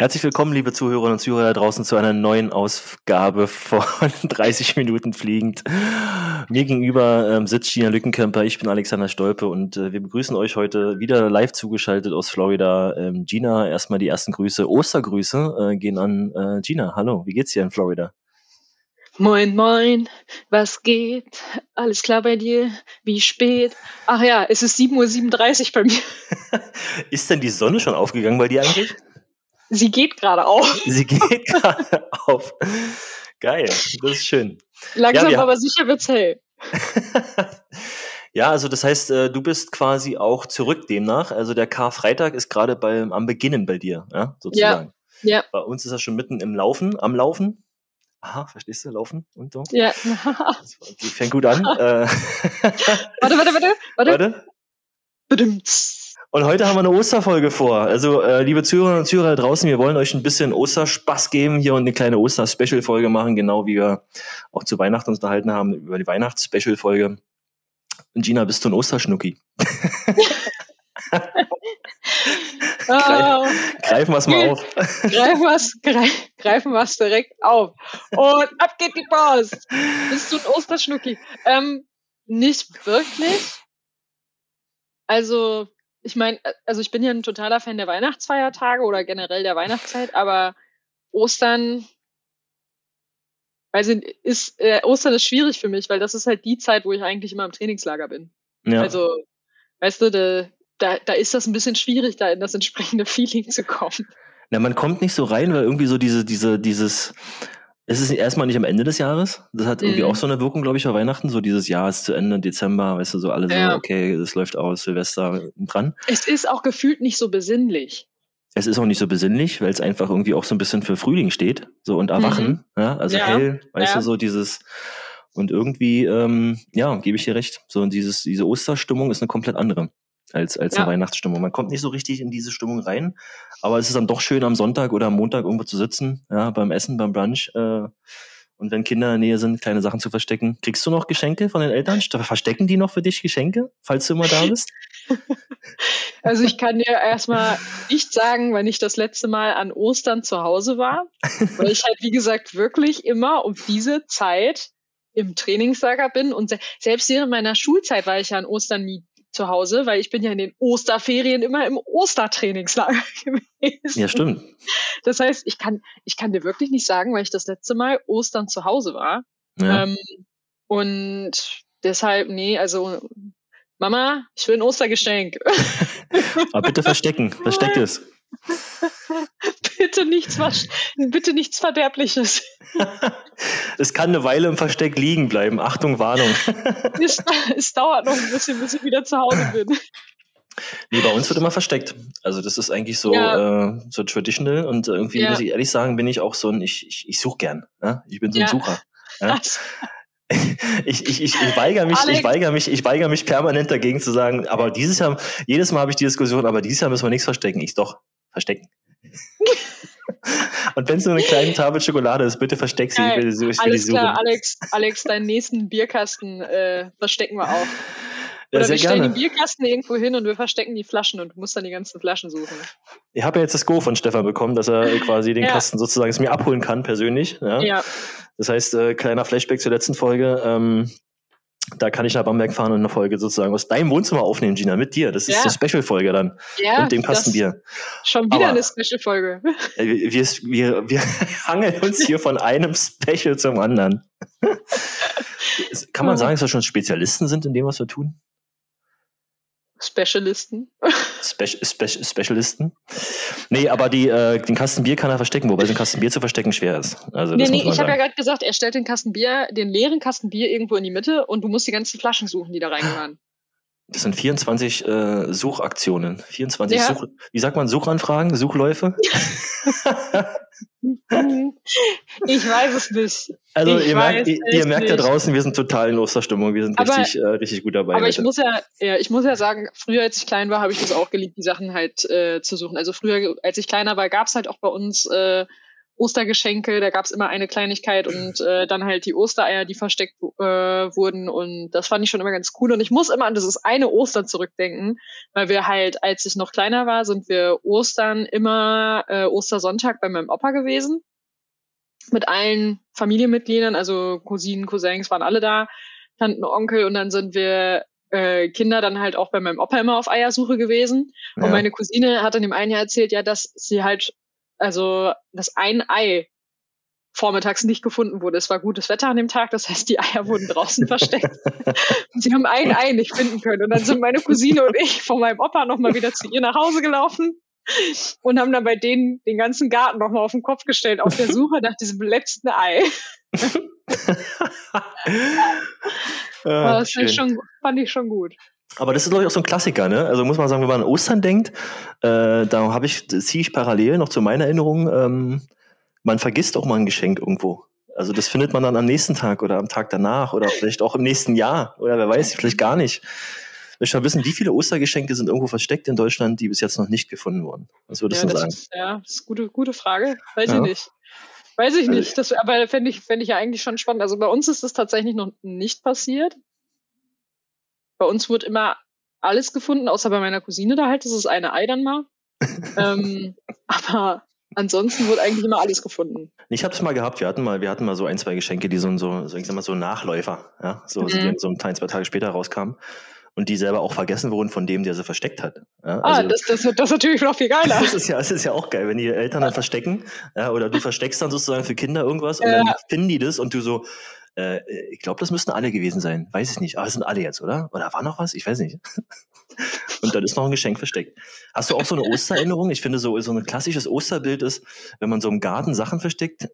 Herzlich willkommen, liebe Zuhörerinnen und Zuhörer da draußen, zu einer neuen Ausgabe von 30 Minuten fliegend. Mir gegenüber ähm, sitzt Gina Lückenkämper, ich bin Alexander Stolpe und äh, wir begrüßen euch heute wieder live zugeschaltet aus Florida. Ähm, Gina, erstmal die ersten Grüße, Ostergrüße äh, gehen an äh, Gina. Hallo, wie geht's dir in Florida? Moin, moin, was geht? Alles klar bei dir? Wie spät? Ach ja, es ist 7.37 Uhr bei mir. ist denn die Sonne schon aufgegangen bei dir eigentlich? Sie geht gerade auf. Sie geht gerade auf. Geil, das ist schön. Langsam, ja, aber sicher wird's hell. ja, also das heißt, äh, du bist quasi auch zurück demnach. Also der Karfreitag ist gerade beim am Beginnen bei dir, ja, sozusagen. Ja. ja. Bei uns ist er schon mitten im Laufen, am Laufen. Aha, verstehst du, laufen und so? Ja. Die fängt gut an. Äh. warte, warte, warte, warte. Warte. Bedimmt. Und heute haben wir eine Osterfolge vor. Also, äh, liebe Zuhörerinnen und Zuhörer draußen, wir wollen euch ein bisschen Osterspaß geben hier und eine kleine Oster-Special-Folge machen, genau wie wir auch zu Weihnachten uns unterhalten haben über die Weihnachts-Special-Folge. Und Gina, bist du ein Osterschnucki? Oh. Greifen wir es mal auf. Greifen wir es greif, greifen wir's direkt auf. Und ab geht die Post. Bist du ein Osterschnucki? Ähm, nicht wirklich. Also, ich meine, äh, also ich bin ja ein totaler Fan der Weihnachtsfeiertage oder generell der Weihnachtszeit, aber Ostern, also ist, äh, Ostern ist schwierig für mich, weil das ist halt die Zeit, wo ich eigentlich immer im Trainingslager bin. Ja. Also, weißt du, da, da, da ist das ein bisschen schwierig, da in das entsprechende Feeling zu kommen. Na, man kommt nicht so rein, weil irgendwie so diese, diese, dieses, es ist erstmal nicht am Ende des Jahres. Das hat irgendwie mhm. auch so eine Wirkung, glaube ich, bei Weihnachten. So dieses Jahr ist zu Ende, Dezember, weißt du, so alle ja. so, okay, das läuft aus, Silvester dran. Es ist auch gefühlt nicht so besinnlich. Es ist auch nicht so besinnlich, weil es einfach irgendwie auch so ein bisschen für Frühling steht. So und Erwachen. Mhm. Ja, also ja. hell, weißt du, so dieses. Und irgendwie, ähm, ja, gebe ich dir recht. So, dieses, diese Osterstimmung ist eine komplett andere als, als ja. eine Weihnachtsstimmung. Man kommt nicht so richtig in diese Stimmung rein, aber es ist dann doch schön, am Sonntag oder am Montag irgendwo zu sitzen, ja, beim Essen, beim Brunch. Äh, und wenn Kinder in der Nähe sind, kleine Sachen zu verstecken. Kriegst du noch Geschenke von den Eltern? Verstecken die noch für dich Geschenke, falls du immer da bist? Also ich kann dir erstmal nicht sagen, wenn ich das letzte Mal an Ostern zu Hause war, weil ich halt, wie gesagt, wirklich immer um diese Zeit im Trainingslager bin und selbst während meiner Schulzeit war ich ja an Ostern nie zu Hause, weil ich bin ja in den Osterferien immer im Ostertrainingslager gewesen. Ja, stimmt. Das heißt, ich kann, ich kann dir wirklich nicht sagen, weil ich das letzte Mal Ostern zu Hause war. Ja. Ähm, und deshalb, nee, also Mama, ich will ein Ostergeschenk. Aber bitte verstecken, versteck es. bitte nichts, was, bitte nichts Verderbliches. es kann eine Weile im Versteck liegen bleiben. Achtung, Warnung. es, es dauert noch ein bisschen, bis ich wieder zu Hause bin. Nee, bei uns wird immer versteckt. Also das ist eigentlich so, ja. äh, so traditional und irgendwie ja. muss ich ehrlich sagen, bin ich auch so ein, ich, ich, ich suche gern. Ja? Ich bin so ein. Sucher. Ich, ich, ich, ich weigere mich, Alex. ich weigere mich, ich weigere mich permanent dagegen zu sagen, aber dieses Jahr, jedes Mal habe ich die Diskussion, aber dieses Jahr müssen wir nichts verstecken. Ich doch, verstecken. Und wenn es nur eine kleine Tafel Schokolade ist, bitte versteck sie. Geil. Ich will, ich will Alles klar, Alex, Alex, deinen nächsten Bierkasten äh, verstecken wir auch. Oder ja, wir stellen gerne. den Bierkasten irgendwo hin und wir verstecken die Flaschen und du musst dann die ganzen Flaschen suchen. Ich habe ja jetzt das Go von Stefan bekommen, dass er quasi den ja. Kasten sozusagen mir abholen kann, persönlich. Ja. ja. Das heißt, äh, kleiner Flashback zur letzten Folge. Ähm, da kann ich nach Bamberg fahren und eine Folge sozusagen aus deinem Wohnzimmer aufnehmen, Gina, mit dir. Das ist ja. die Special-Folge dann. Ja. Und dem Kastenbier. Schon wieder Aber, eine Special-Folge. Äh, wir, wir, wir hangeln uns hier von einem Special zum anderen. kann man sagen, dass wir schon Spezialisten sind in dem, was wir tun? Specialisten. Spe Spe Specialisten. Nee, aber die, äh, den Kasten Bier kann er verstecken, wobei so ein Kasten Bier zu verstecken schwer ist. Also, nee, nee, ich habe ja gerade gesagt, er stellt den Kasten Bier, den leeren Kasten Bier irgendwo in die Mitte und du musst die ganzen Flaschen suchen, die da reingehören. Das sind 24 äh, Suchaktionen. 24 ja. Such, wie sagt man, Suchanfragen, Suchläufe? ich weiß es nicht. Also ich ihr merkt, ihr, ihr merkt ja draußen, wir sind total in Osterstimmung, wir sind aber, richtig, äh, richtig gut dabei. Aber heute. ich muss ja, ja, ich muss ja sagen, früher als ich klein war, habe ich das auch geliebt, die Sachen halt äh, zu suchen. Also früher, als ich kleiner war, gab es halt auch bei uns äh, Ostergeschenke, da gab es immer eine Kleinigkeit und äh, dann halt die Ostereier, die versteckt äh, wurden und das fand ich schon immer ganz cool und ich muss immer an dieses eine Ostern zurückdenken, weil wir halt, als ich noch kleiner war, sind wir Ostern immer äh, Ostersonntag bei meinem Opa gewesen mit allen Familienmitgliedern, also Cousinen, Cousins waren alle da, Tanten, Onkel und dann sind wir äh, Kinder dann halt auch bei meinem Opa immer auf Eiersuche gewesen. Ja. Und meine Cousine hat in dem einen Jahr erzählt, ja, dass sie halt also das ein Ei vormittags nicht gefunden wurde. Es war gutes Wetter an dem Tag, das heißt, die Eier wurden draußen versteckt. und sie haben ein Ei nicht finden können. Und dann sind meine Cousine und ich von meinem Opa nochmal wieder zu ihr nach Hause gelaufen und haben dann bei denen den ganzen Garten nochmal auf den Kopf gestellt, auf der Suche nach diesem letzten Ei. ah, das fand ich, schon, fand ich schon gut. Aber das ist, glaube ich, auch so ein Klassiker, ne? Also muss man sagen, wenn man an Ostern denkt, äh, da habe ich, ziehe ich parallel noch zu meiner Erinnerung, ähm, man vergisst auch mal ein Geschenk irgendwo. Also das findet man dann am nächsten Tag oder am Tag danach oder vielleicht auch im nächsten Jahr oder wer weiß, vielleicht gar nicht. Ich möchte mal wissen, wie viele Ostergeschenke sind irgendwo versteckt in Deutschland, die bis jetzt noch nicht gefunden wurden? Was würdest ja, du sagen? Ist, ja, das ist eine gute, gute Frage. Weiß ja. ich nicht. Weiß ich nicht. Das, aber fände ich, fänd ich ja eigentlich schon spannend. Also bei uns ist das tatsächlich noch nicht passiert. Bei uns wurde immer alles gefunden, außer bei meiner Cousine da halt. Das ist eine Ei dann mal. ähm, aber ansonsten wurde eigentlich immer alles gefunden. Ich habe es mal gehabt. Wir hatten mal, wir hatten mal so ein, zwei Geschenke, die so, so, so ich sag mal, so Nachläufer, ja, so, mhm. die so ein, zwei Tage später rauskamen und die selber auch vergessen wurden von dem, der sie versteckt hat. Ja, ah, also, das, das, das ist natürlich noch viel geiler. Das ist ja, das ist ja auch geil, wenn die Eltern dann verstecken, ja, oder du versteckst dann sozusagen für Kinder irgendwas und ja. dann finden die das und du so, äh, ich glaube, das müssten alle gewesen sein. Weiß ich nicht. Aber es sind alle jetzt, oder? Oder war noch was? Ich weiß nicht. Und dann ist noch ein Geschenk versteckt. Hast du auch so eine Ostererinnerung? Ich finde, so, so ein klassisches Osterbild ist, wenn man so im Garten Sachen versteckt, äh,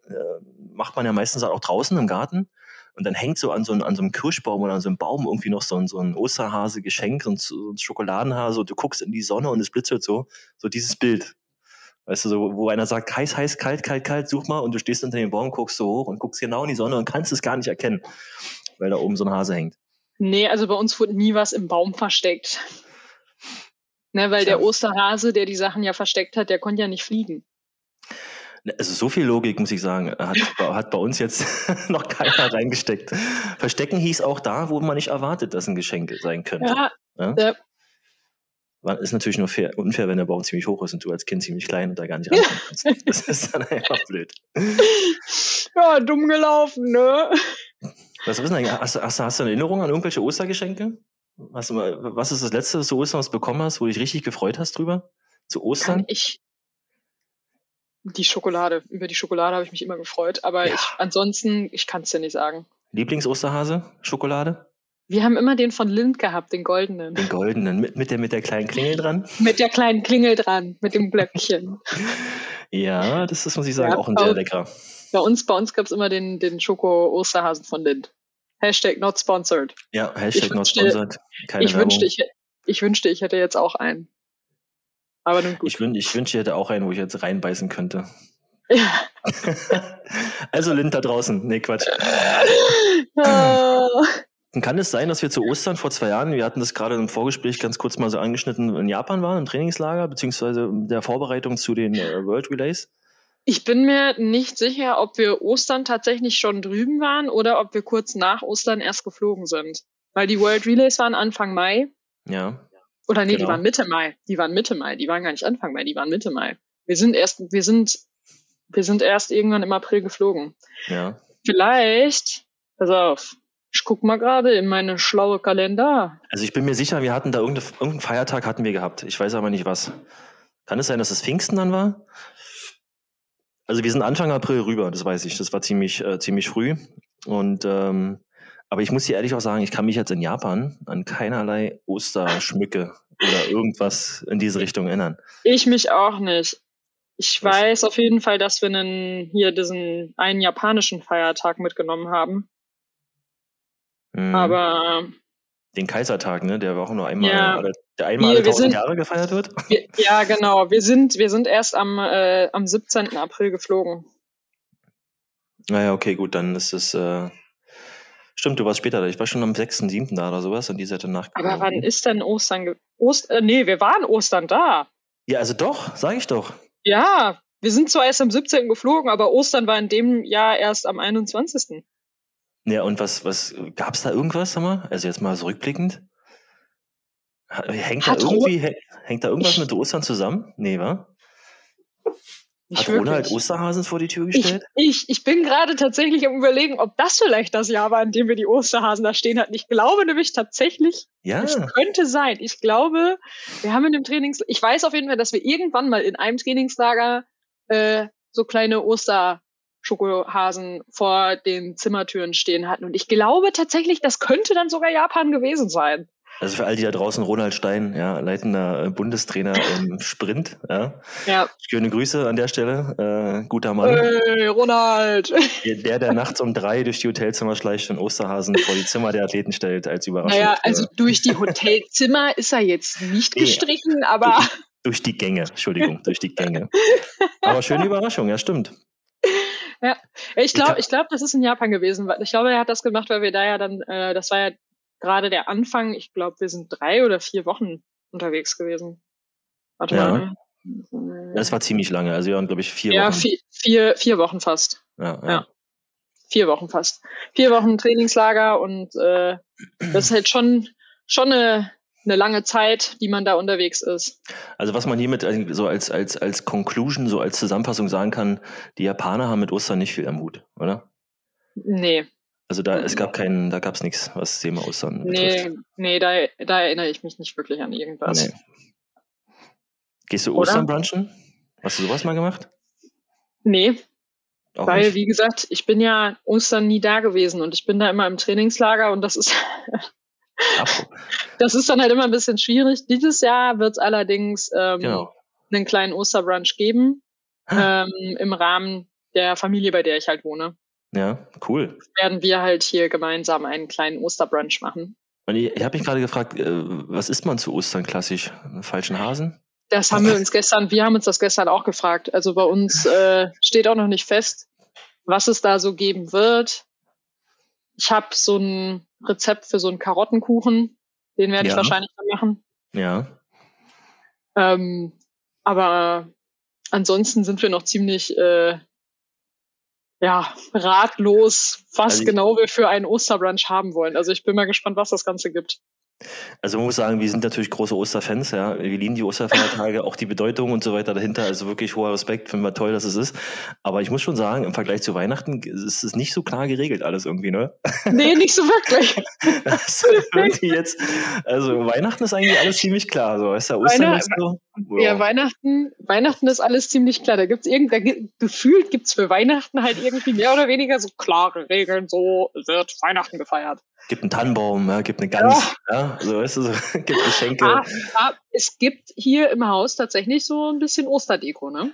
macht man ja meistens auch draußen im Garten. Und dann hängt so an so, an so einem Kirschbaum oder an so einem Baum irgendwie noch so ein, so ein Osterhase-Geschenk, so ein, so ein Schokoladenhase und du guckst in die Sonne und es blitzert so. So dieses Bild. Weißt du, so, wo einer sagt, heiß, heiß, kalt, kalt, kalt, such mal und du stehst unter dem Baum, guckst so hoch und guckst genau in die Sonne und kannst es gar nicht erkennen, weil da oben so ein Hase hängt. Nee, also bei uns wurde nie was im Baum versteckt. Ne, weil der Osterhase, der die Sachen ja versteckt hat, der konnte ja nicht fliegen. Ne, also so viel Logik, muss ich sagen, hat, hat bei uns jetzt noch keiner reingesteckt. Verstecken hieß auch da, wo man nicht erwartet, dass ein Geschenk sein könnte. Ja, ja? ja ist natürlich nur fair, unfair, wenn der Baum ziemlich hoch ist und du als Kind ziemlich klein und da gar nicht rankommen kannst. Das ist dann einfach blöd. Ja, dumm gelaufen, ne? Was, ist denn, hast, hast, hast du eine Erinnerung an irgendwelche Ostergeschenke? Was, was ist das letzte, was du Ostern bekommen hast, wo du dich richtig gefreut hast drüber? Zu Ostern? ich, die Schokolade. Über die Schokolade habe ich mich immer gefreut. Aber ja. ich, ansonsten, ich kann es dir nicht sagen. Lieblings-Osterhase? Schokolade? Wir haben immer den von Lind gehabt, den goldenen. Den goldenen, mit, mit, der, mit der kleinen Klingel dran? mit der kleinen Klingel dran, mit dem Glöckchen. ja, das ist, muss ich sagen, ja, auch ein sehr leckerer. Bei uns, bei uns gab es immer den, den Schoko-Osterhasen von Lind. Hashtag not sponsored. Ja, Hashtag ich not wünschte, sponsored. Keine ich, wünschte, ich, ich wünschte, ich hätte jetzt auch einen. Aber nun gut. Ich, wün, ich wünschte, ich hätte auch einen, wo ich jetzt reinbeißen könnte. Ja. also Lind da draußen. Nee, Quatsch. Ah. Kann es sein, dass wir zu Ostern vor zwei Jahren, wir hatten das gerade im Vorgespräch ganz kurz mal so angeschnitten, in Japan waren, im Trainingslager, beziehungsweise der Vorbereitung zu den äh, World Relays? Ich bin mir nicht sicher, ob wir Ostern tatsächlich schon drüben waren oder ob wir kurz nach Ostern erst geflogen sind. Weil die World Relays waren Anfang Mai. Ja. Oder nee, genau. die waren Mitte Mai. Die waren Mitte Mai. Die waren gar nicht Anfang Mai, die waren Mitte Mai. Wir sind erst, wir sind, wir sind erst irgendwann im April geflogen. Ja. Vielleicht, pass auf, ich guck mal gerade in meine schlaue Kalender. Also ich bin mir sicher, wir hatten da irgendeinen Feiertag hatten wir gehabt. Ich weiß aber nicht was. Kann es sein, dass es Pfingsten dann war? Also wir sind Anfang April rüber, das weiß ich. Das war ziemlich, äh, ziemlich früh. Und ähm, aber ich muss dir ehrlich auch sagen, ich kann mich jetzt in Japan an keinerlei Osterschmücke oder irgendwas in diese Richtung erinnern. Ich mich auch nicht. Ich weiß auf jeden Fall, dass wir einen, hier diesen einen japanischen Feiertag mitgenommen haben. Mhm. Aber den Kaisertag, ne? Der war auch nur einmal, ja, der einmal alle tausend Jahre gefeiert wird. Wir, ja, genau. Wir sind, wir sind erst am, äh, am 17. April geflogen. Naja, okay, gut, dann ist es. Äh, stimmt, du warst später da. Ich war schon am 6., 7. da oder sowas und die Seite nach. Aber wann ist denn Ostern? Ost äh, nee, wir waren Ostern da. Ja, also doch, sage ich doch. Ja, wir sind zwar erst am 17. geflogen, aber Ostern war in dem Jahr erst am 21. Ja, und was, was, gab's da irgendwas, sag mal? Also jetzt mal so rückblickend? Hängt da irgendwie, hängt da irgendwas mit Ostern zusammen? Nee, wa? Nicht Hat wirklich. Ronald Osterhasen vor die Tür gestellt? Ich, ich, ich bin gerade tatsächlich am überlegen, ob das vielleicht das Jahr war, in dem wir die Osterhasen da stehen hatten. Ich glaube nämlich tatsächlich, ja. es könnte sein. Ich glaube, wir haben in dem Trainings, ich weiß auf jeden Fall, dass wir irgendwann mal in einem Trainingslager äh, so kleine Osterschokohasen vor den Zimmertüren stehen hatten. Und ich glaube tatsächlich, das könnte dann sogar Japan gewesen sein. Also für all die da draußen, Ronald Stein, ja, leitender äh, Bundestrainer im Sprint. Ja. ja. Schöne Grüße an der Stelle. Äh, guter Mann. Hey, Ronald! Der, der nachts um drei durch die Hotelzimmer schleicht und Osterhasen vor die Zimmer der Athleten stellt als Überraschung. Naja, also durch die Hotelzimmer ist er jetzt nicht gestrichen, ja, aber. Durch, durch die Gänge, Entschuldigung, durch die Gänge. Aber schöne Überraschung, ja, stimmt. Ja, ich glaube, ich glaube, das ist in Japan gewesen. Ich glaube, er hat das gemacht, weil wir da ja dann, äh, das war ja gerade der Anfang, ich glaube, wir sind drei oder vier Wochen unterwegs gewesen. Warte ja. mal. Das war ziemlich lange, also wir waren, glaube ich, vier ja, Wochen. Ja, vier, vier, vier Wochen fast. Ja, ja. ja. Vier Wochen fast. Vier Wochen Trainingslager und äh, das ist halt schon, schon eine, eine lange Zeit, die man da unterwegs ist. Also was man hiermit so als, als, als Conclusion, so als Zusammenfassung sagen kann, die Japaner haben mit Ostern nicht viel am Hut, oder? Nee, also da, es gab keinen, da gab es nichts, was das Thema Ostern nee, betrifft. Nee, da, da erinnere ich mich nicht wirklich an irgendwas. Nee. Gehst du Ostern brunchen? Hast du sowas mal gemacht? Nee. Auch weil, nicht? wie gesagt, ich bin ja Ostern nie da gewesen und ich bin da immer im Trainingslager und das ist, das ist dann halt immer ein bisschen schwierig. Dieses Jahr wird es allerdings ähm, genau. einen kleinen Osterbrunch geben ähm, im Rahmen der Familie, bei der ich halt wohne. Ja, cool. Werden wir halt hier gemeinsam einen kleinen Osterbrunch machen. Und ich, ich habe mich gerade gefragt, äh, was isst man zu Ostern klassisch? Einen falschen Hasen? Das haben wir uns gestern, wir haben uns das gestern auch gefragt. Also bei uns äh, steht auch noch nicht fest, was es da so geben wird. Ich habe so ein Rezept für so einen Karottenkuchen. Den werde ja. ich wahrscheinlich machen. Ja. Ähm, aber ansonsten sind wir noch ziemlich äh, ja, ratlos, was also genau wir für einen Osterbrunch haben wollen. Also ich bin mal gespannt, was das Ganze gibt. Also man muss sagen, wir sind natürlich große Osterfans, ja. Wir lieben die Osterfeiertage, auch die Bedeutung und so weiter dahinter. Also wirklich hoher Respekt, finden wir toll, dass es ist. Aber ich muss schon sagen, im Vergleich zu Weihnachten ist es nicht so klar geregelt alles irgendwie, ne? Nee, nicht so wirklich. irgendwie jetzt, also Weihnachten ist eigentlich alles ziemlich klar, so. Ist ja Ostern Weihnacht, so, wow. Ja, Weihnachten, Weihnachten ist alles ziemlich klar. Da gibt's irgend, da, gefühlt gibt's für Weihnachten halt irgendwie mehr oder weniger so klare Regeln, so wird Weihnachten gefeiert gibt einen Tannenbaum, ja, gibt eine Gans, ja. ja so du, so, gibt Geschenke. Ah, ah, es gibt hier im Haus tatsächlich so ein bisschen Osterdeko, ne?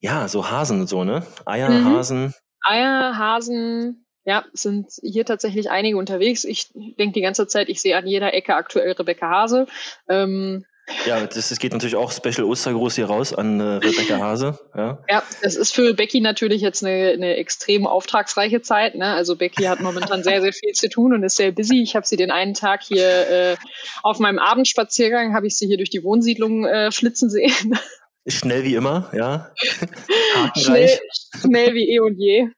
Ja, so Hasen und so, ne? Eier, mhm. Hasen. Eier, Hasen, ja, sind hier tatsächlich einige unterwegs. Ich denke die ganze Zeit, ich sehe an jeder Ecke aktuell Rebecca Hase. Ähm, ja, das, das geht natürlich auch Special Ostergruß hier raus an äh, Rebecca Hase. Ja. ja, das ist für Becky natürlich jetzt eine, eine extrem auftragsreiche Zeit. Ne? Also Becky hat momentan sehr, sehr viel zu tun und ist sehr busy. Ich habe sie den einen Tag hier äh, auf meinem Abendspaziergang, habe ich sie hier durch die Wohnsiedlung äh, flitzen sehen. Schnell wie immer, ja. schnell, schnell wie eh und je.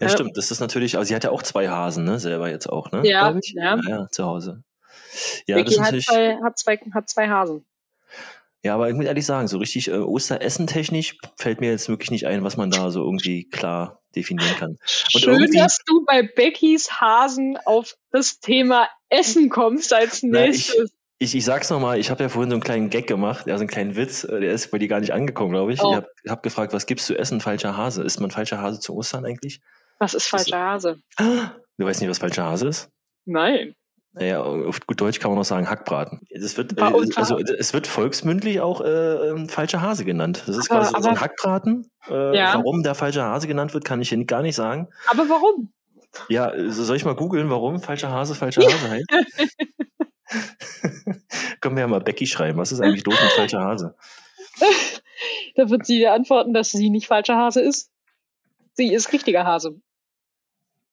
Ja, ja, stimmt. Das ist natürlich, also sie hat ja auch zwei Hasen, ne, selber jetzt auch, ne? Ja, ja. ja, ja zu Hause. Ja, Becky hat zwei, hat, zwei, hat zwei Hasen. Ja, aber ich muss ehrlich sagen, so richtig äh, Osteressen-technisch fällt mir jetzt wirklich nicht ein, was man da so irgendwie klar definieren kann. Und Schön, dass du bei Beckys Hasen auf das Thema Essen kommst als nächstes. Na, ich, ich, ich sag's nochmal, ich habe ja vorhin so einen kleinen Gag gemacht, ja, so einen kleinen Witz, äh, der ist bei dir gar nicht angekommen, glaube ich. Oh. Ich habe hab gefragt, was gibst du essen, falscher Hase? Ist man falscher Hase zu Ostern eigentlich? Was ist falscher Hase? Du weißt nicht, was falscher Hase ist? Nein. Naja, auf gut Deutsch kann man noch sagen Hackbraten. Es wird, äh, also es wird volksmündlich auch äh, ähm, falscher Hase genannt. Das ist quasi aber, so ein Hackbraten. Äh, ja. Warum der falsche Hase genannt wird, kann ich hier gar nicht sagen. Aber warum? Ja, soll ich mal googeln, warum falscher Hase falscher Hase heißt? Können wir ja mal Becky schreiben. Was ist eigentlich los mit falscher Hase? da wird sie antworten, dass sie nicht falscher Hase ist. Sie ist richtiger Hase.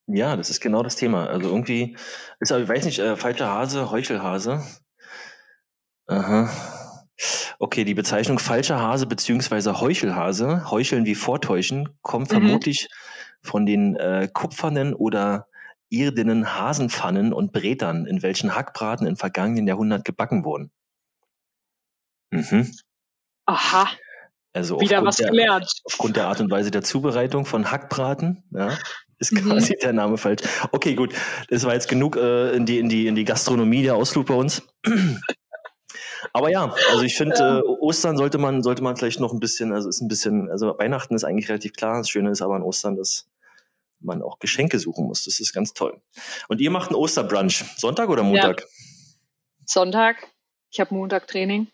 Ja, das ist genau das Thema. Also irgendwie ist aber, ich weiß nicht, äh, falscher Hase, Heuchelhase. Aha. Okay, die Bezeichnung falscher Hase beziehungsweise Heuchelhase, Heucheln wie Vortäuschen, kommt mhm. vermutlich von den äh, kupfernen oder irdenen Hasenpfannen und Bretern, in welchen Hackbraten im vergangenen Jahrhundert gebacken wurden. Mhm. Aha. Also Wieder was der, gelernt. Aufgrund der Art und Weise der Zubereitung von Hackbraten, ja, ist mhm. quasi der Name falsch. Okay, gut. Das war jetzt genug äh, in, die, in, die, in die Gastronomie, der Ausflug bei uns. Aber ja, also ich finde, ja. äh, Ostern sollte man, sollte man vielleicht noch ein bisschen, also ist ein bisschen, also Weihnachten ist eigentlich relativ klar. Das Schöne ist aber an Ostern, dass man auch Geschenke suchen muss. Das ist ganz toll. Und ihr macht einen Osterbrunch. Sonntag oder Montag? Ja. Sonntag. Ich habe Montag Training.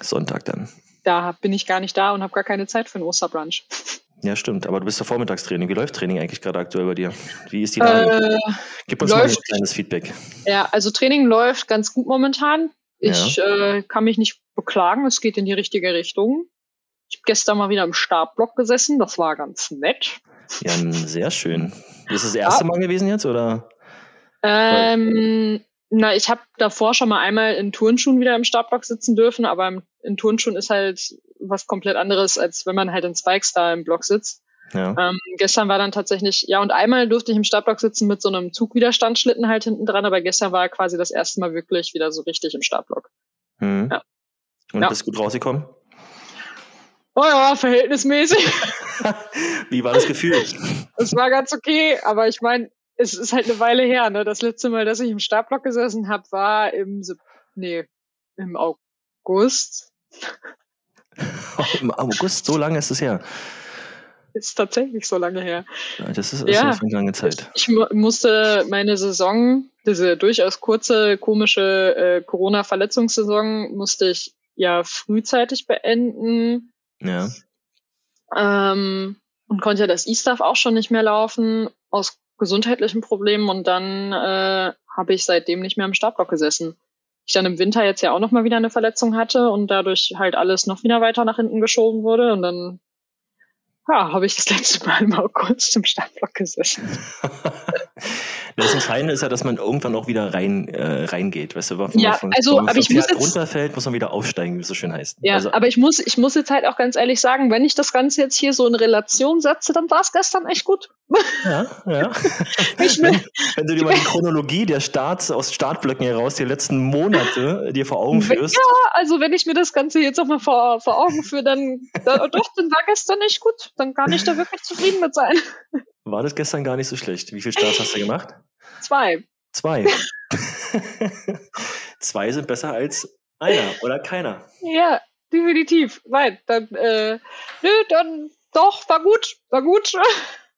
Sonntag dann. Da bin ich gar nicht da und habe gar keine Zeit für einen Osterbrunch. Ja, stimmt. Aber du bist ja Vormittagstraining. Wie läuft Training eigentlich gerade aktuell bei dir? Wie ist die Lage? Äh, Gib uns läuft, mal ein kleines Feedback. Ja, also Training läuft ganz gut momentan. Ich ja. äh, kann mich nicht beklagen. Es geht in die richtige Richtung. Ich habe gestern mal wieder im Startblock gesessen. Das war ganz nett. Ja, sehr schön. Ist das das erste ja. Mal gewesen jetzt oder? Ähm, na, ich habe davor schon mal einmal in Turnschuhen wieder im Startblock sitzen dürfen, aber in Turnschuhen ist halt was komplett anderes, als wenn man halt in Spikes da im Block sitzt. Ja. Ähm, gestern war dann tatsächlich, ja, und einmal durfte ich im Startblock sitzen mit so einem Zugwiderstandsschlitten halt hinten dran, aber gestern war quasi das erste Mal wirklich wieder so richtig im Startblock. Mhm. Ja. Und ja. bist gut rausgekommen? Oh ja, verhältnismäßig. Wie war das Gefühl? Es war ganz okay, aber ich meine, es ist halt eine Weile her. Ne? Das letzte Mal, dass ich im Startblock gesessen habe, war im, nee, im August. Im August, so lange ist es her ist tatsächlich so lange her. Das ist, ist ja, eine lange Zeit. Ich, musste meine Saison, diese durchaus kurze, komische äh, Corona-Verletzungssaison, musste ich ja frühzeitig beenden. Ja. Ähm, und konnte ja das E-Stuff auch schon nicht mehr laufen, aus gesundheitlichen Problemen. Und dann äh, habe ich seitdem nicht mehr im Startblock gesessen. Ich dann im Winter jetzt ja auch noch mal wieder eine Verletzung hatte und dadurch halt alles noch wieder weiter nach hinten geschoben wurde. Und dann ja, habe ich das letzte Mal im August im Startblock gesessen. das Entscheidende ist ja, dass man irgendwann auch wieder rein äh, reingeht, weißt du, wenn ja, von, also, aber ich muss jetzt, runterfällt, muss man wieder aufsteigen, wie es so schön heißt. Ja, also, aber ich muss, ich muss jetzt halt auch ganz ehrlich sagen, wenn ich das Ganze jetzt hier so in Relation setze, dann war es gestern echt gut. Ja, ja. wenn, wenn, du dir mal die Chronologie der Starts aus Startblöcken heraus die letzten Monate dir vor Augen führst. Ja, also wenn ich mir das Ganze jetzt auch mal vor, vor Augen führe, dann da, doch, dann war gestern echt gut. Dann kann ich da wirklich zufrieden mit sein. War das gestern gar nicht so schlecht? Wie viele Starts hast du gemacht? Zwei. Zwei. Zwei sind besser als einer oder keiner. Ja, definitiv. Nein, dann, äh, nö, dann doch, war gut, war gut.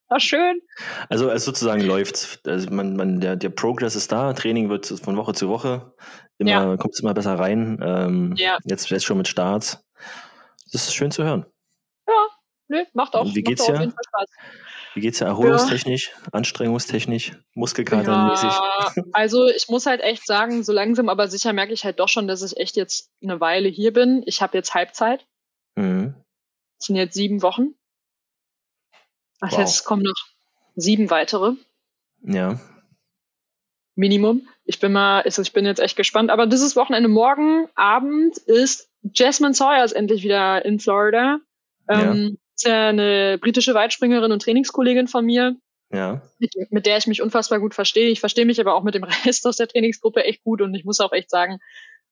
War schön. Also es sozusagen läuft. Also man, man, der, der Progress ist da, Training wird von Woche zu Woche immer, ja. kommt es immer besser rein. Ähm, ja. jetzt, jetzt schon mit Starts. Das ist schön zu hören. Ja, ne, macht auch. Wie geht's dir? Wie geht's dir erholungstechnisch, ja. anstrengungstechnisch, muskelkatermäßig? Ja, also ich muss halt echt sagen, so langsam aber sicher merke ich halt doch schon, dass ich echt jetzt eine Weile hier bin. Ich habe jetzt Halbzeit. Mhm. Das sind jetzt sieben Wochen. Das wow. es kommen noch sieben weitere. Ja. Minimum. Ich bin mal, also ich bin jetzt echt gespannt. Aber dieses Wochenende morgen Abend ist Jasmine Sawyers endlich wieder in Florida. Ähm, ja. Ist ja eine britische Weitspringerin und Trainingskollegin von mir. Ja. Mit, mit der ich mich unfassbar gut verstehe. Ich verstehe mich aber auch mit dem Rest aus der Trainingsgruppe echt gut und ich muss auch echt sagen,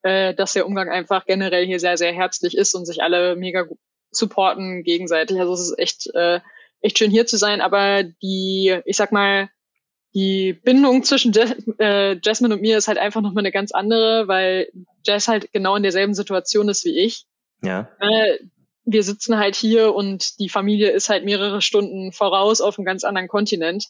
äh, dass der Umgang einfach generell hier sehr, sehr herzlich ist und sich alle mega supporten gegenseitig. Also es ist echt äh, echt schön hier zu sein, aber die, ich sag mal, die Bindung zwischen Jas äh, Jasmine und mir ist halt einfach nochmal eine ganz andere, weil Jess halt genau in derselben Situation ist wie ich. Ja. Äh, wir sitzen halt hier und die Familie ist halt mehrere Stunden voraus auf einem ganz anderen Kontinent.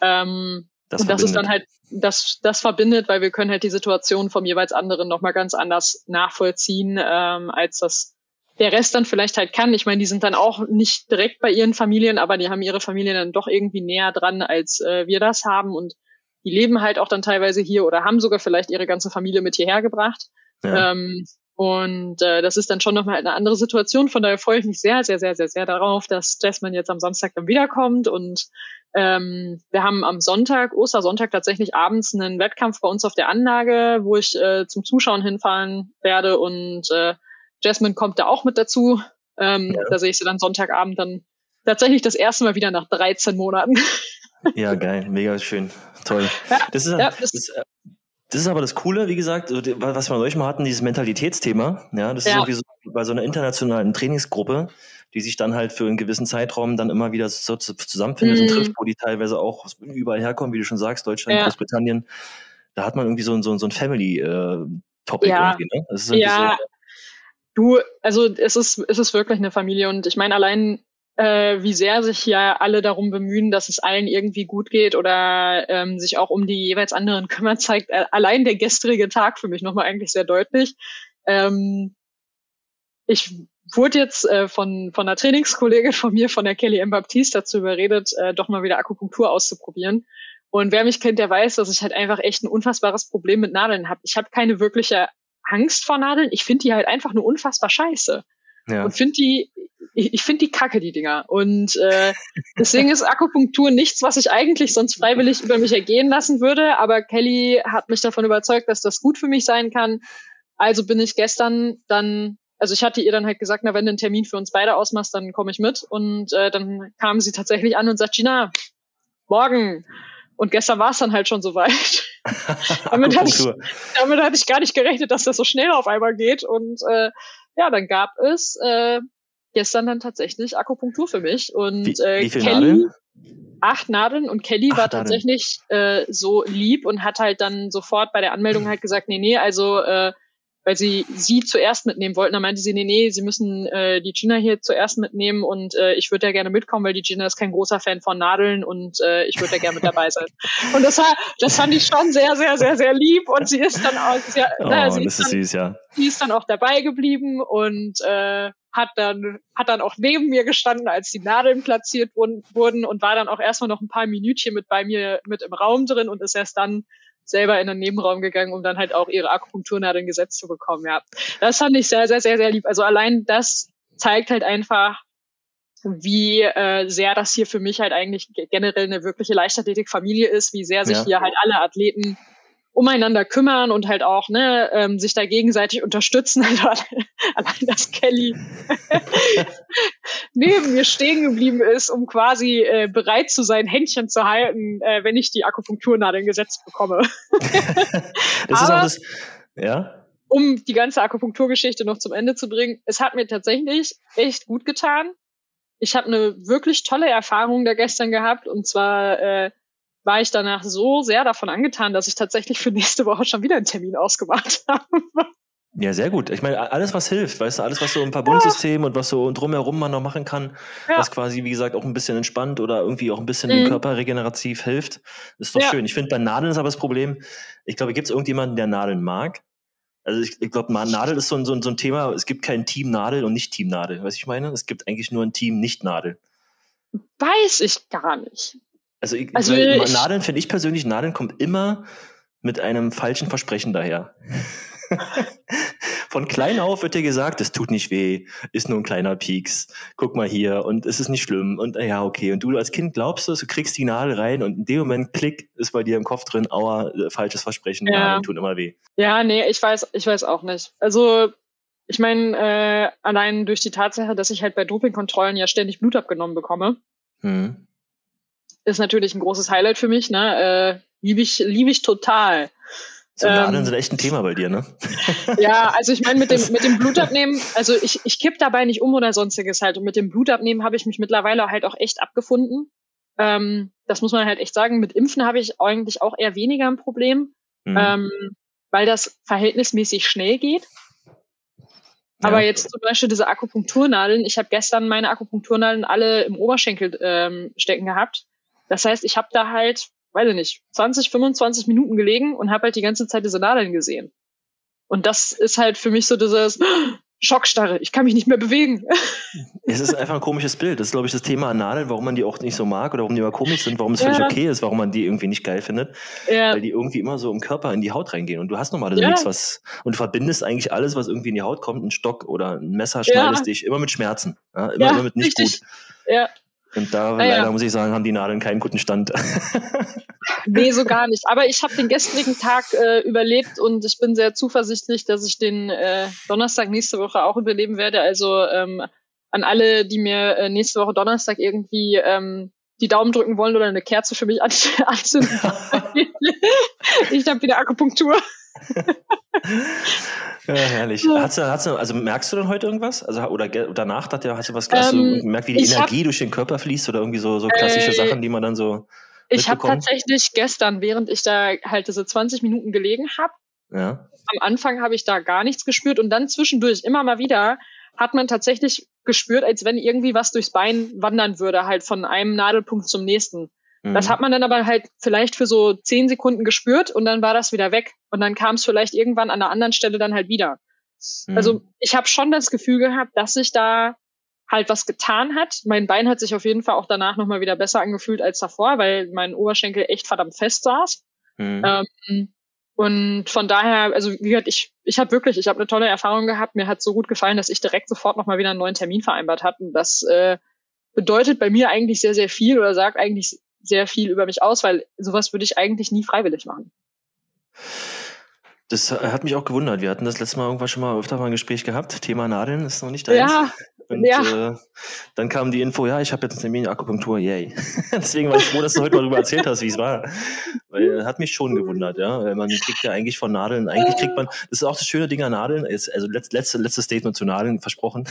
Ähm, das und das verbindet. ist dann halt, das, das verbindet, weil wir können halt die Situation vom jeweils anderen nochmal ganz anders nachvollziehen, ähm, als das der Rest dann vielleicht halt kann. Ich meine, die sind dann auch nicht direkt bei ihren Familien, aber die haben ihre Familien dann doch irgendwie näher dran, als äh, wir das haben. Und die leben halt auch dann teilweise hier oder haben sogar vielleicht ihre ganze Familie mit hierher gebracht. Ja. Ähm, und äh, das ist dann schon nochmal eine andere Situation. Von daher freue ich mich sehr, sehr, sehr, sehr, sehr darauf, dass Jasmine jetzt am Samstag dann wiederkommt und ähm, wir haben am Sonntag, Ostersonntag, tatsächlich abends einen Wettkampf bei uns auf der Anlage, wo ich äh, zum Zuschauen hinfahren werde und äh, Jasmine kommt da auch mit dazu. Ähm, ja. Da sehe ich sie dann Sonntagabend dann tatsächlich das erste Mal wieder nach 13 Monaten. Ja, geil, mega schön, toll. Ja, das, ist, ja, das, äh, das ist aber das Coole, wie gesagt, was wir neulich mal hatten, dieses Mentalitätsthema. Ja, das ist ja. so bei so einer internationalen Trainingsgruppe, die sich dann halt für einen gewissen Zeitraum dann immer wieder so zusammenfindet mhm. und trifft, wo die teilweise auch überall herkommen, wie du schon sagst, Deutschland, ja. Großbritannien. Da hat man irgendwie so, so, so ein Family-Topic äh, ja. irgendwie, ne? Ja. So, du, also es ist, es ist wirklich eine Familie und ich meine, allein äh, wie sehr sich ja alle darum bemühen, dass es allen irgendwie gut geht oder ähm, sich auch um die jeweils anderen kümmern, zeigt äh, allein der gestrige Tag für mich nochmal eigentlich sehr deutlich. Ähm, ich wurde jetzt äh, von, von einer Trainingskollegin von mir, von der Kelly M. Baptiste, dazu überredet, äh, doch mal wieder Akupunktur auszuprobieren. Und wer mich kennt, der weiß, dass ich halt einfach echt ein unfassbares Problem mit Nadeln habe. Ich habe keine wirkliche Angst vor Nadeln. Ich finde die halt einfach nur unfassbar scheiße. Ja. Und finde die, ich, ich finde die kacke, die Dinger. Und äh, deswegen ist Akupunktur nichts, was ich eigentlich sonst freiwillig über mich ergehen lassen würde. Aber Kelly hat mich davon überzeugt, dass das gut für mich sein kann. Also bin ich gestern dann also ich hatte ihr dann halt gesagt, na, wenn du einen Termin für uns beide ausmachst, dann komme ich mit. Und äh, dann kam sie tatsächlich an und sagt, Gina, morgen. Und gestern war es dann halt schon soweit. damit, hatte ich, damit hatte ich gar nicht gerechnet, dass das so schnell auf einmal geht. Und äh, ja, dann gab es äh, gestern dann tatsächlich Akupunktur für mich. Und wie, äh, wie Kelly, Nadeln? acht Nadeln und Kelly acht war tatsächlich äh, so lieb und hat halt dann sofort bei der Anmeldung halt gesagt, nee, nee, also äh, weil sie sie zuerst mitnehmen wollten. Da meinte sie, nee, nee, sie müssen äh, die Gina hier zuerst mitnehmen und äh, ich würde ja gerne mitkommen, weil die Gina ist kein großer Fan von Nadeln und äh, ich würde ja gerne mit dabei sein. Und das war, das fand ich schon sehr, sehr, sehr, sehr lieb und sie ist dann auch, sehr, oh, na, sie ist, ist dann, süß, ja. Sie ist dann auch dabei geblieben und äh, hat dann hat dann auch neben mir gestanden, als die Nadeln platziert wurden und war dann auch erstmal noch ein paar Minütchen mit bei mir mit im Raum drin und ist erst dann selber in den Nebenraum gegangen, um dann halt auch ihre Akupunkturnadeln gesetzt zu bekommen. Ja, das fand ich sehr, sehr, sehr, sehr lieb. Also allein das zeigt halt einfach, wie äh, sehr das hier für mich halt eigentlich generell eine wirkliche Leichtathletikfamilie ist, wie sehr sich ja. hier halt alle Athleten umeinander kümmern und halt auch ne, ähm, sich da gegenseitig unterstützen. Also allein, dass Kelly neben mir stehen geblieben ist, um quasi äh, bereit zu sein, Händchen zu halten, äh, wenn ich die Akupunkturnadeln gesetzt bekomme. das ist auch das, ja. Um die ganze Akupunkturgeschichte noch zum Ende zu bringen, es hat mir tatsächlich echt gut getan. Ich habe eine wirklich tolle Erfahrung da gestern gehabt und zwar äh, war ich danach so sehr davon angetan, dass ich tatsächlich für nächste Woche schon wieder einen Termin ausgemacht habe. Ja, sehr gut. Ich meine, alles, was hilft, weißt du, alles, was so im Verbundsystem ja. und was so drumherum man noch machen kann, ja. was quasi, wie gesagt, auch ein bisschen entspannt oder irgendwie auch ein bisschen mhm. dem Körper regenerativ hilft, ist doch ja. schön. Ich finde, bei Nadeln ist aber das Problem, ich glaube, gibt es irgendjemanden, der Nadeln mag? Also ich, ich glaube, Nadel ist so ein, so, ein, so ein Thema, es gibt kein Team Nadel und nicht Team Nadel. Was ich meine? Es gibt eigentlich nur ein Team Nicht-Nadel. Weiß ich gar nicht. Also, ich, also ich, Nadeln finde ich persönlich, Nadeln kommt immer mit einem falschen Versprechen daher. Von klein auf wird dir gesagt, es tut nicht weh, ist nur ein kleiner Pieks, guck mal hier und es ist nicht schlimm und ja, okay. Und du als Kind glaubst es, du kriegst die Nadel rein und in dem Moment, klick, ist bei dir im Kopf drin, aua, äh, falsches Versprechen, ja. Nadeln tun immer weh. Ja, nee, ich weiß, ich weiß auch nicht. Also, ich meine, äh, allein durch die Tatsache, dass ich halt bei Dopingkontrollen ja ständig Blut abgenommen bekomme, hm ist natürlich ein großes Highlight für mich. Ne? Äh, liebe ich, liebe ich total. So Nadeln ähm, sind echt ein Thema bei dir, ne? ja, also ich meine, mit dem, mit dem Blutabnehmen, also ich, ich kipp dabei nicht um oder sonstiges halt. Und mit dem Blutabnehmen habe ich mich mittlerweile halt auch echt abgefunden. Ähm, das muss man halt echt sagen. Mit Impfen habe ich eigentlich auch eher weniger ein Problem, mhm. ähm, weil das verhältnismäßig schnell geht. Ja. Aber jetzt zum Beispiel diese Akupunkturnadeln, ich habe gestern meine Akupunkturnadeln alle im Oberschenkel ähm, stecken gehabt. Das heißt, ich habe da halt, weiß ich nicht, 20, 25 Minuten gelegen und habe halt die ganze Zeit diese Nadeln gesehen. Und das ist halt für mich so dieses Schockstarre, ich kann mich nicht mehr bewegen. Es ist einfach ein komisches Bild. Das ist, glaube ich, das Thema an Nadeln, warum man die auch nicht so mag oder warum die immer komisch sind, warum es ja. völlig okay ist, warum man die irgendwie nicht geil findet. Ja. Weil die irgendwie immer so im Körper in die Haut reingehen. Und du hast normalerweise ja. nichts, was, und du verbindest eigentlich alles, was irgendwie in die Haut kommt, ein Stock oder ein Messer schneidest dich immer mit Schmerzen. Ja, immer, immer mit nicht richtig. gut. Ja. Und da ah, leider muss ich sagen, haben die Nadeln keinen guten Stand. nee, so gar nicht. Aber ich habe den gestrigen Tag äh, überlebt und ich bin sehr zuversichtlich, dass ich den äh, Donnerstag nächste Woche auch überleben werde. Also ähm, an alle, die mir äh, nächste Woche Donnerstag irgendwie ähm, die Daumen drücken wollen oder eine Kerze für mich anzünden. ich habe wieder Akupunktur. ja, herrlich. Hast du, hast du, also merkst du denn heute irgendwas? Also oder danach hat ja, hast du was hast ähm, du gemerkt, wie die Energie hab, durch den Körper fließt oder irgendwie so, so klassische äh, Sachen, die man dann so. Ich habe tatsächlich gestern, während ich da halt diese 20 Minuten gelegen habe, ja. am Anfang habe ich da gar nichts gespürt und dann zwischendurch immer mal wieder hat man tatsächlich gespürt, als wenn irgendwie was durchs Bein wandern würde, halt von einem Nadelpunkt zum nächsten. Mhm. Das hat man dann aber halt vielleicht für so zehn Sekunden gespürt und dann war das wieder weg. Und dann kam es vielleicht irgendwann an einer anderen Stelle dann halt wieder. Mhm. Also ich habe schon das Gefühl gehabt, dass sich da halt was getan hat. Mein Bein hat sich auf jeden Fall auch danach nochmal wieder besser angefühlt als davor, weil mein Oberschenkel echt verdammt fest saß. Mhm. Ähm, und von daher, also wie gesagt, ich, ich habe wirklich, ich habe eine tolle Erfahrung gehabt. Mir hat so gut gefallen, dass ich direkt sofort nochmal wieder einen neuen Termin vereinbart hatte. Und das äh, bedeutet bei mir eigentlich sehr, sehr viel oder sagt eigentlich sehr viel über mich aus, weil sowas würde ich eigentlich nie freiwillig machen. Das hat mich auch gewundert. Wir hatten das letzte Mal irgendwann schon mal öfter mal ein Gespräch gehabt. Thema Nadeln ist noch nicht da. Ja, und ja. Äh, dann kam die Info, ja, ich habe jetzt einen Termin Akupunktur, yay. Deswegen war ich froh, dass du heute mal darüber erzählt hast, wie es war. Weil hat mich schon gewundert, ja. Weil man kriegt ja eigentlich von Nadeln, eigentlich kriegt man, das ist auch das schöne Ding an Nadeln, ist, also letzte, letzte Statement zu Nadeln versprochen.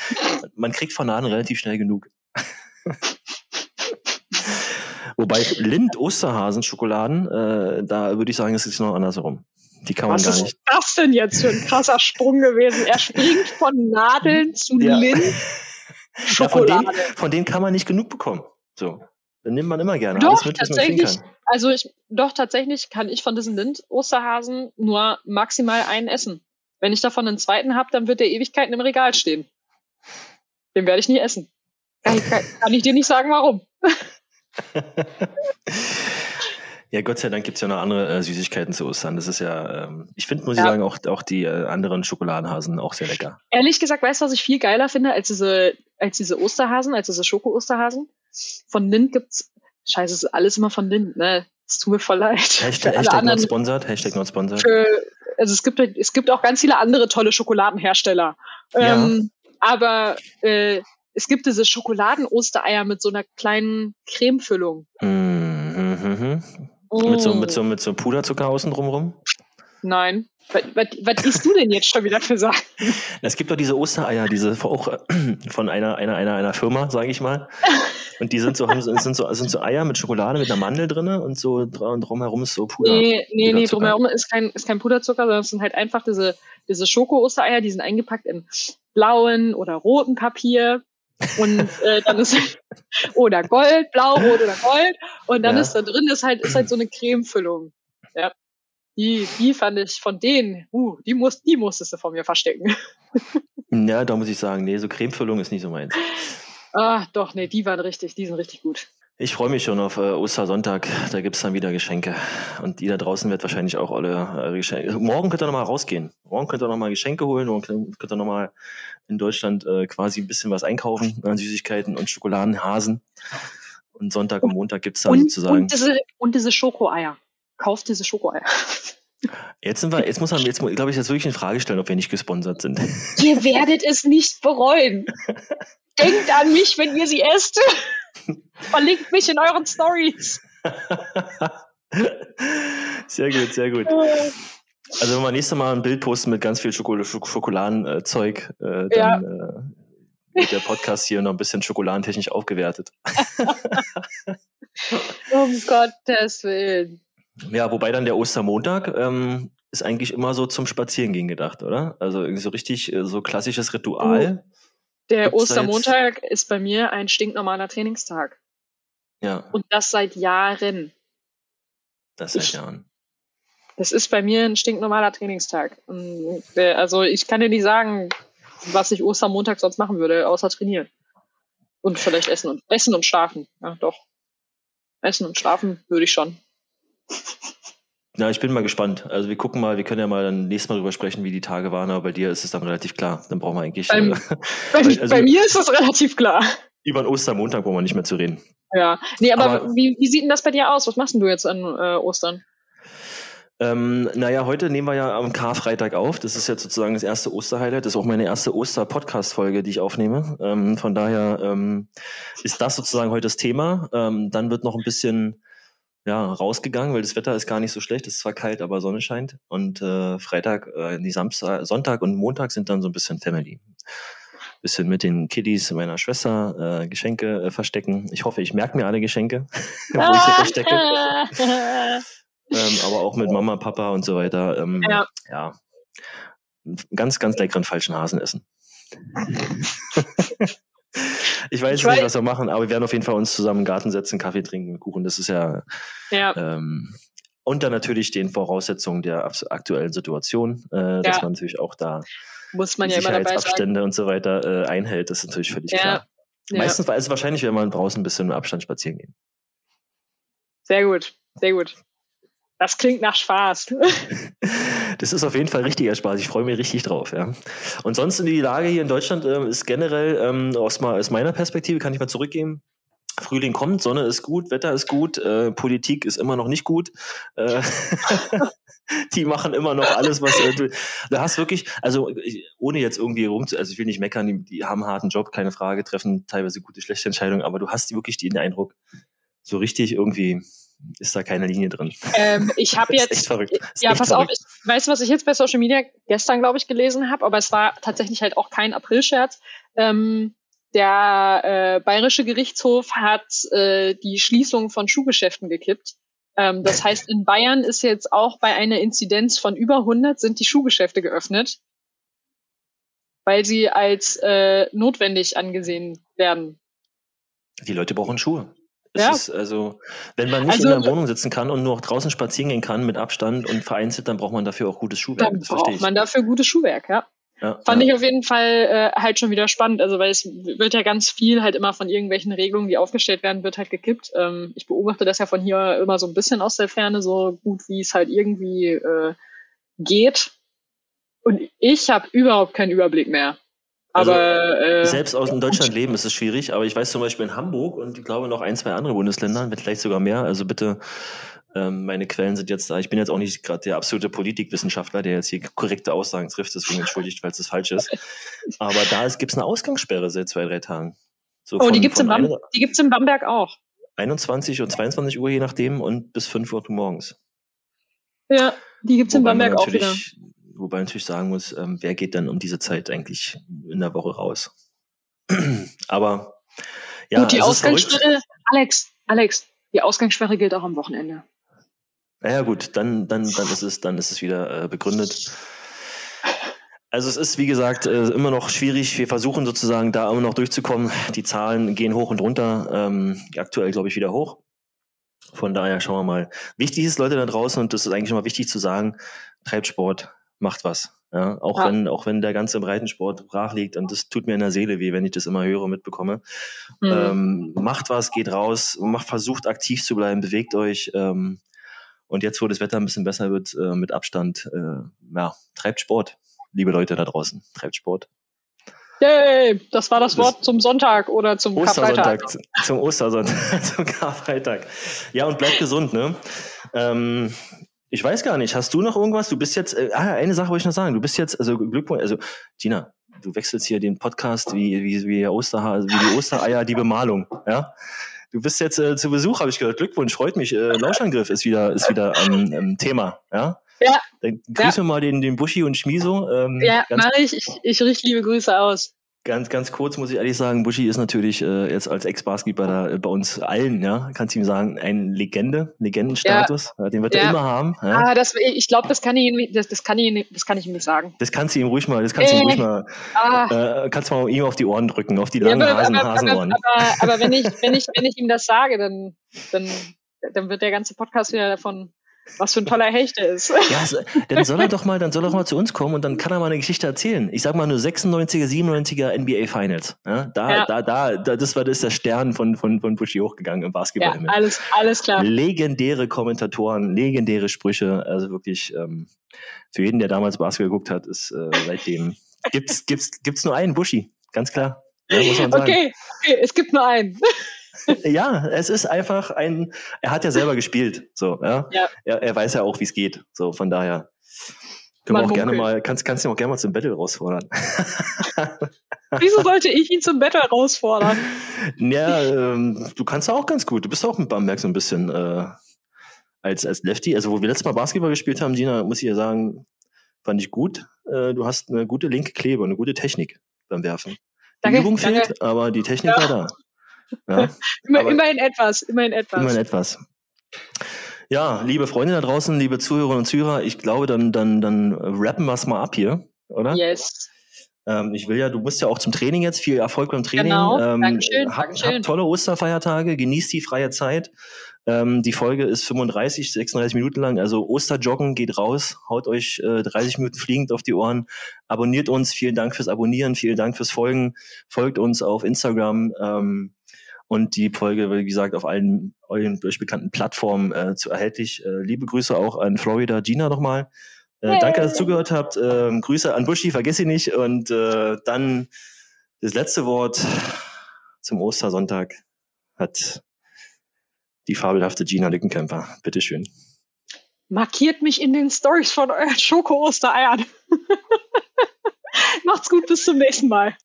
man kriegt von Nadeln relativ schnell genug. Wobei Lind Osterhasen Schokoladen, äh, da würde ich sagen, es ist noch andersherum. Die kann Was man gar nicht. Was ist das denn jetzt für ein krasser Sprung gewesen? Er springt von Nadeln zu ja. Lind. Ja, von, denen, von denen kann man nicht genug bekommen. So. Dann nimmt man immer gerne doch, alles mit, tatsächlich, Also ich, doch, tatsächlich kann ich von diesen Lind-Osterhasen nur maximal einen essen. Wenn ich davon einen zweiten habe, dann wird der Ewigkeiten im Regal stehen. Den werde ich nie essen. Kann, kann, kann ich dir nicht sagen, warum. ja, Gott sei Dank gibt es ja noch andere äh, Süßigkeiten zu Ostern. Das ist ja, ähm, ich finde, muss ja. ich sagen, auch, auch die äh, anderen Schokoladenhasen auch sehr lecker. Ehrlich gesagt, weißt du, was ich viel geiler finde als diese, als diese Osterhasen, als diese Schoko-Osterhasen? Von Lind gibt's, scheiße, es ist alles immer von Lind, ne? Es tut mir voll leid. Hashtag, Hashtag not sponsored, Hashtag not sponsored. Für, also es gibt, es gibt auch ganz viele andere tolle Schokoladenhersteller. Ja. Ähm, aber äh, es gibt diese Schokoladen-Ostereier mit so einer kleinen Cremefüllung. Mhm. mhm. Oh. Mit, so, mit, so, mit so Puderzucker außen drumrum? Nein. Was, was, was isst du denn jetzt schon wieder für Sachen? Es gibt doch diese Ostereier, diese auch von einer, einer, einer, einer Firma, sage ich mal. Und die sind so, haben, sind, so, sind so Eier mit Schokolade, mit einer Mandel drin und so drumherum ist so Puder. Nee, nee, nee, drumherum ist kein, ist kein Puderzucker, sondern es sind halt einfach diese, diese Schoko-Ostereier, die sind eingepackt in blauen oder roten Papier und äh, dann ist oder Gold, Blau, Rot oder Gold. Und dann ja. ist da drin ist halt, ist halt so eine Cremefüllung. Ja. Die, die fand ich von denen, uh, die muss, die musstest du von mir verstecken. Ja, da muss ich sagen, nee, so Cremefüllung ist nicht so meins. Ah, doch, nee, die waren richtig, die sind richtig gut. Ich freue mich schon auf äh, Ostersonntag. Da gibt's dann wieder Geschenke. Und die da draußen wird wahrscheinlich auch alle äh, Geschenke. Morgen könnt ihr nochmal rausgehen. Morgen könnt ihr nochmal Geschenke holen. Morgen könnt ihr nochmal in Deutschland äh, quasi ein bisschen was einkaufen an Süßigkeiten und Schokoladenhasen. Und Sonntag und Montag gibt's dann und, sozusagen. Und diese, und diese Schokoeier. Kauft diese Schokoeier. Jetzt sind wir, jetzt muss man, jetzt glaube ich, jetzt wirklich in Frage stellen, ob wir nicht gesponsert sind. Ihr werdet es nicht bereuen. Denkt an mich, wenn ihr sie esst. Verlinkt mich in euren Stories. sehr gut, sehr gut. Also wenn wir nächstes Mal ein Bild posten mit ganz viel Schokol Schokoladenzeug, äh, dann ja. äh, wird der Podcast hier noch ein bisschen schokoladentechnisch aufgewertet. um Gottes Willen. Ja, wobei dann der Ostermontag ähm, ist eigentlich immer so zum Spazierengehen gedacht, oder? Also irgendwie so richtig äh, so klassisches Ritual. Oh. Der Gibt's Ostermontag ist bei mir ein stinknormaler Trainingstag. Ja. Und das seit Jahren. Das seit ich, Jahren. Das ist bei mir ein stinknormaler Trainingstag. Äh, also ich kann dir nicht sagen, was ich Ostermontag sonst machen würde, außer trainieren. Und vielleicht essen und essen und schlafen. Ja, doch. Essen und schlafen würde ich schon. Ja, ich bin mal gespannt. Also wir gucken mal, wir können ja mal dann nächstes Mal drüber sprechen, wie die Tage waren, aber bei dir ist es dann relativ klar. Dann brauchen wir eigentlich. Beim, äh, bei, also, bei, mir ist es relativ klar. Über den Ostermontag brauchen wir nicht mehr zu reden. Ja, nee, aber, aber wie, wie sieht denn das bei dir aus? Was machst denn du jetzt an äh, Ostern? Ähm, naja, heute nehmen wir ja am Karfreitag auf. Das ist jetzt sozusagen das erste Osterhighlight. Das ist auch meine erste Oster-Podcast-Folge, die ich aufnehme. Ähm, von daher ähm, ist das sozusagen heute das Thema. Ähm, dann wird noch ein bisschen ja, rausgegangen, weil das Wetter ist gar nicht so schlecht. Es ist zwar kalt, aber Sonne scheint. Und äh, Freitag, äh, die Samstag, Sonntag und Montag sind dann so ein bisschen Family. Bisschen mit den Kiddies meiner Schwester äh, Geschenke äh, verstecken. Ich hoffe, ich merke mir alle Geschenke, wo ich sie verstecke. ähm, aber auch mit Mama, Papa und so weiter. Ähm, ja. ja. Ganz, ganz leckeren falschen Hasen essen. ich weiß ich nicht, weiß. was wir machen, aber wir werden auf jeden Fall uns zusammen im Garten setzen, Kaffee trinken, Kuchen. Das ist ja, ja. Ähm, unter natürlich den Voraussetzungen der aktuellen Situation, äh, ja. dass man natürlich auch da muss man ja immer dabei Abstände und so weiter äh, einhält. Das ist natürlich völlig ja. klar. Meistens, ja. also wahrscheinlich, wenn man draußen ein bisschen im Abstand spazieren gehen. Sehr gut, sehr gut. Das klingt nach Spaß. das ist auf jeden Fall richtiger Spaß. Ich freue mich richtig drauf. Ja. Und sonst die Lage hier in Deutschland äh, ist generell ähm, aus, aus meiner Perspektive, kann ich mal zurückgeben. Frühling kommt, Sonne ist gut, Wetter ist gut, äh, Politik ist immer noch nicht gut. Äh, die machen immer noch alles, was äh, du. Da hast wirklich, also ohne jetzt irgendwie rum, also ich will nicht meckern, die, die haben einen harten Job, keine Frage, treffen teilweise gute, schlechte Entscheidungen, aber du hast wirklich den Eindruck, so richtig irgendwie ist da keine Linie drin. Ähm, ich habe jetzt. echt verrückt. ja, pass verrückt. auf, ich weiß, was ich jetzt bei Social Media gestern, glaube ich, gelesen habe, aber es war tatsächlich halt auch kein Aprilscherz. Ähm, der äh, Bayerische Gerichtshof hat äh, die Schließung von Schuhgeschäften gekippt. Ähm, das heißt, in Bayern ist jetzt auch bei einer Inzidenz von über 100 sind die Schuhgeschäfte geöffnet, weil sie als äh, notwendig angesehen werden. Die Leute brauchen Schuhe. Es ja. ist also, wenn man nicht also, in der Wohnung sitzen kann und nur draußen spazieren gehen kann mit Abstand und vereinzelt, dann braucht man dafür auch gutes Schuhwerk. Dann das braucht man dafür gutes Schuhwerk, ja. Ja, Fand ja. ich auf jeden Fall äh, halt schon wieder spannend, also weil es wird ja ganz viel halt immer von irgendwelchen Regelungen, die aufgestellt werden, wird halt gekippt. Ähm, ich beobachte das ja von hier immer so ein bisschen aus der Ferne, so gut wie es halt irgendwie äh, geht. Und ich habe überhaupt keinen Überblick mehr. Also, aber äh, selbst aus dem Deutschland leben ist es schwierig, aber ich weiß zum Beispiel in Hamburg und ich glaube noch ein, zwei andere Bundesländer, vielleicht sogar mehr. Also bitte, ähm, meine Quellen sind jetzt da. Ich bin jetzt auch nicht gerade der absolute Politikwissenschaftler, der jetzt hier korrekte Aussagen trifft, deswegen entschuldigt, falls es falsch ist. Aber da gibt es eine Ausgangssperre seit zwei, drei Tagen. So oh, von, die gibt's in Bam in Bamberg auch. 21 und 22 Uhr je nachdem und bis 5 Uhr morgens. Ja, die gibt's in Bamberg auch wieder wobei natürlich sagen muss, ähm, wer geht dann um diese Zeit eigentlich in der Woche raus? Aber ja, Gut, die Ausgangssperre, Alex, Alex, die Ausgangssperre gilt auch am Wochenende. Naja gut, dann, dann, dann ist es, dann ist es wieder äh, begründet. Also es ist, wie gesagt, äh, immer noch schwierig. Wir versuchen sozusagen da immer noch durchzukommen. Die Zahlen gehen hoch und runter. Ähm, aktuell, glaube ich, wieder hoch. Von daher schauen wir mal. Wichtig ist, Leute da draußen, und das ist eigentlich immer wichtig zu sagen, treibt Sport, macht was. Ja, auch ja. wenn, auch wenn der ganze Breitensport brach liegt und das tut mir in der Seele weh, wenn ich das immer höre und mitbekomme. Mhm. Ähm, macht was, geht raus, macht, versucht aktiv zu bleiben, bewegt euch. Ähm, und jetzt, wo das Wetter ein bisschen besser wird, äh, mit Abstand, äh, ja, treibt Sport, liebe Leute da draußen, treibt Sport. Yay, das war das, das Wort zum Sonntag oder zum Ostersonntag. Karfreitag. Zum Ostersonntag, zum Karfreitag. Ja, und bleibt gesund, ne? Ähm, ich weiß gar nicht. Hast du noch irgendwas? Du bist jetzt, äh, ah, eine Sache wollte ich noch sagen. Du bist jetzt, also Glückwunsch, also Gina, du wechselst hier den Podcast wie, wie, wie, Osterha wie die Ostereier, die Bemalung, ja? Du bist jetzt äh, zu Besuch, habe ich gehört. Glückwunsch, freut mich. Äh, Lauschangriff ist wieder, ist wieder am ähm, Thema, ja? Ja. Dann grüßen ja. wir mal den, den Buschi und Schmiso. Ähm, ja, mache ich. ich. Ich richte liebe Grüße aus. Ganz, ganz kurz muss ich ehrlich sagen, Buschi ist natürlich äh, jetzt als Ex-Basketballer äh, bei uns allen, ja, kannst du ihm sagen, ein Legende, Legendenstatus. Ja. Den wird ja. er immer haben. Ja. Ah, das, ich glaube, das kann ich das, das kann ich, das kann ich ihm nicht sagen. Das kannst du ihm ruhig mal, das kannst du ihm ruhig mal, ah. äh, kannst mal ihm auf die Ohren drücken, auf die langen ja, aber, Hasen, aber, Hasenohren. Aber, aber, aber wenn ich, wenn ich, wenn ich ihm das sage, dann, dann, dann wird der ganze Podcast wieder davon was für ein toller Hecht er ist. Ja, dann soll er doch mal, dann soll er doch mal zu uns kommen und dann kann er mal eine Geschichte erzählen. Ich sag mal nur 96er, 97er NBA Finals. Ja, da, ja. da, da, da, das war das der Stern von, von, von Bushi hochgegangen im Basketball. Ja, alles, alles klar. Legendäre Kommentatoren, legendäre Sprüche, also wirklich, ähm, für jeden, der damals Basketball geguckt hat, ist äh, seitdem, gibt's, gibt's, gibt's nur einen Bushi, ganz klar. Ja, muss man sagen. Okay, okay, es gibt nur einen. Ja, es ist einfach ein, er hat ja selber gespielt, so, ja. ja. Er, er weiß ja auch, wie es geht, so, von daher. Können wir auch gerne mal, kannst, kannst du auch gerne mal zum Battle herausfordern. Wieso sollte ich ihn zum Battle herausfordern? Ja, ähm, du kannst auch ganz gut. Du bist auch mit Bamberg so ein bisschen äh, als, als Lefty. Also, wo wir letztes Mal Basketball gespielt haben, Gina, muss ich ja sagen, fand ich gut. Äh, du hast eine gute linke Klebe, eine gute Technik beim Werfen. Die danke, Übung danke. fehlt, aber die Technik ja. war da. Ja. Immer, immerhin etwas, immerhin etwas. Immerhin etwas. Ja, liebe Freunde da draußen, liebe Zuhörerinnen und Zuhörer, ich glaube, dann, dann, dann rappen wir es mal ab hier, oder? Yes. Ähm, ich will ja, du musst ja auch zum Training jetzt, viel Erfolg beim Training. Genau, ähm, Dankeschön, hab, Dankeschön. Hab tolle Osterfeiertage, genießt die freie Zeit. Ähm, die Folge ist 35, 36 Minuten lang, also Osterjoggen geht raus, haut euch äh, 30 Minuten fliegend auf die Ohren, abonniert uns, vielen Dank fürs Abonnieren, vielen Dank fürs Folgen, folgt uns auf Instagram, ähm, und die Folge, wie gesagt, auf allen euren euch bekannten Plattformen äh, zu erhältlich. Äh, liebe Grüße auch an Florida Gina nochmal. Äh, hey. Danke, dass ihr zugehört habt. Äh, Grüße an Buschi, vergiss ihn nicht. Und äh, dann das letzte Wort zum Ostersonntag hat die fabelhafte Gina Lückenkämper. Bitteschön. Markiert mich in den Stories von euren Schoko-Ostereiern. Macht's gut, bis zum nächsten Mal.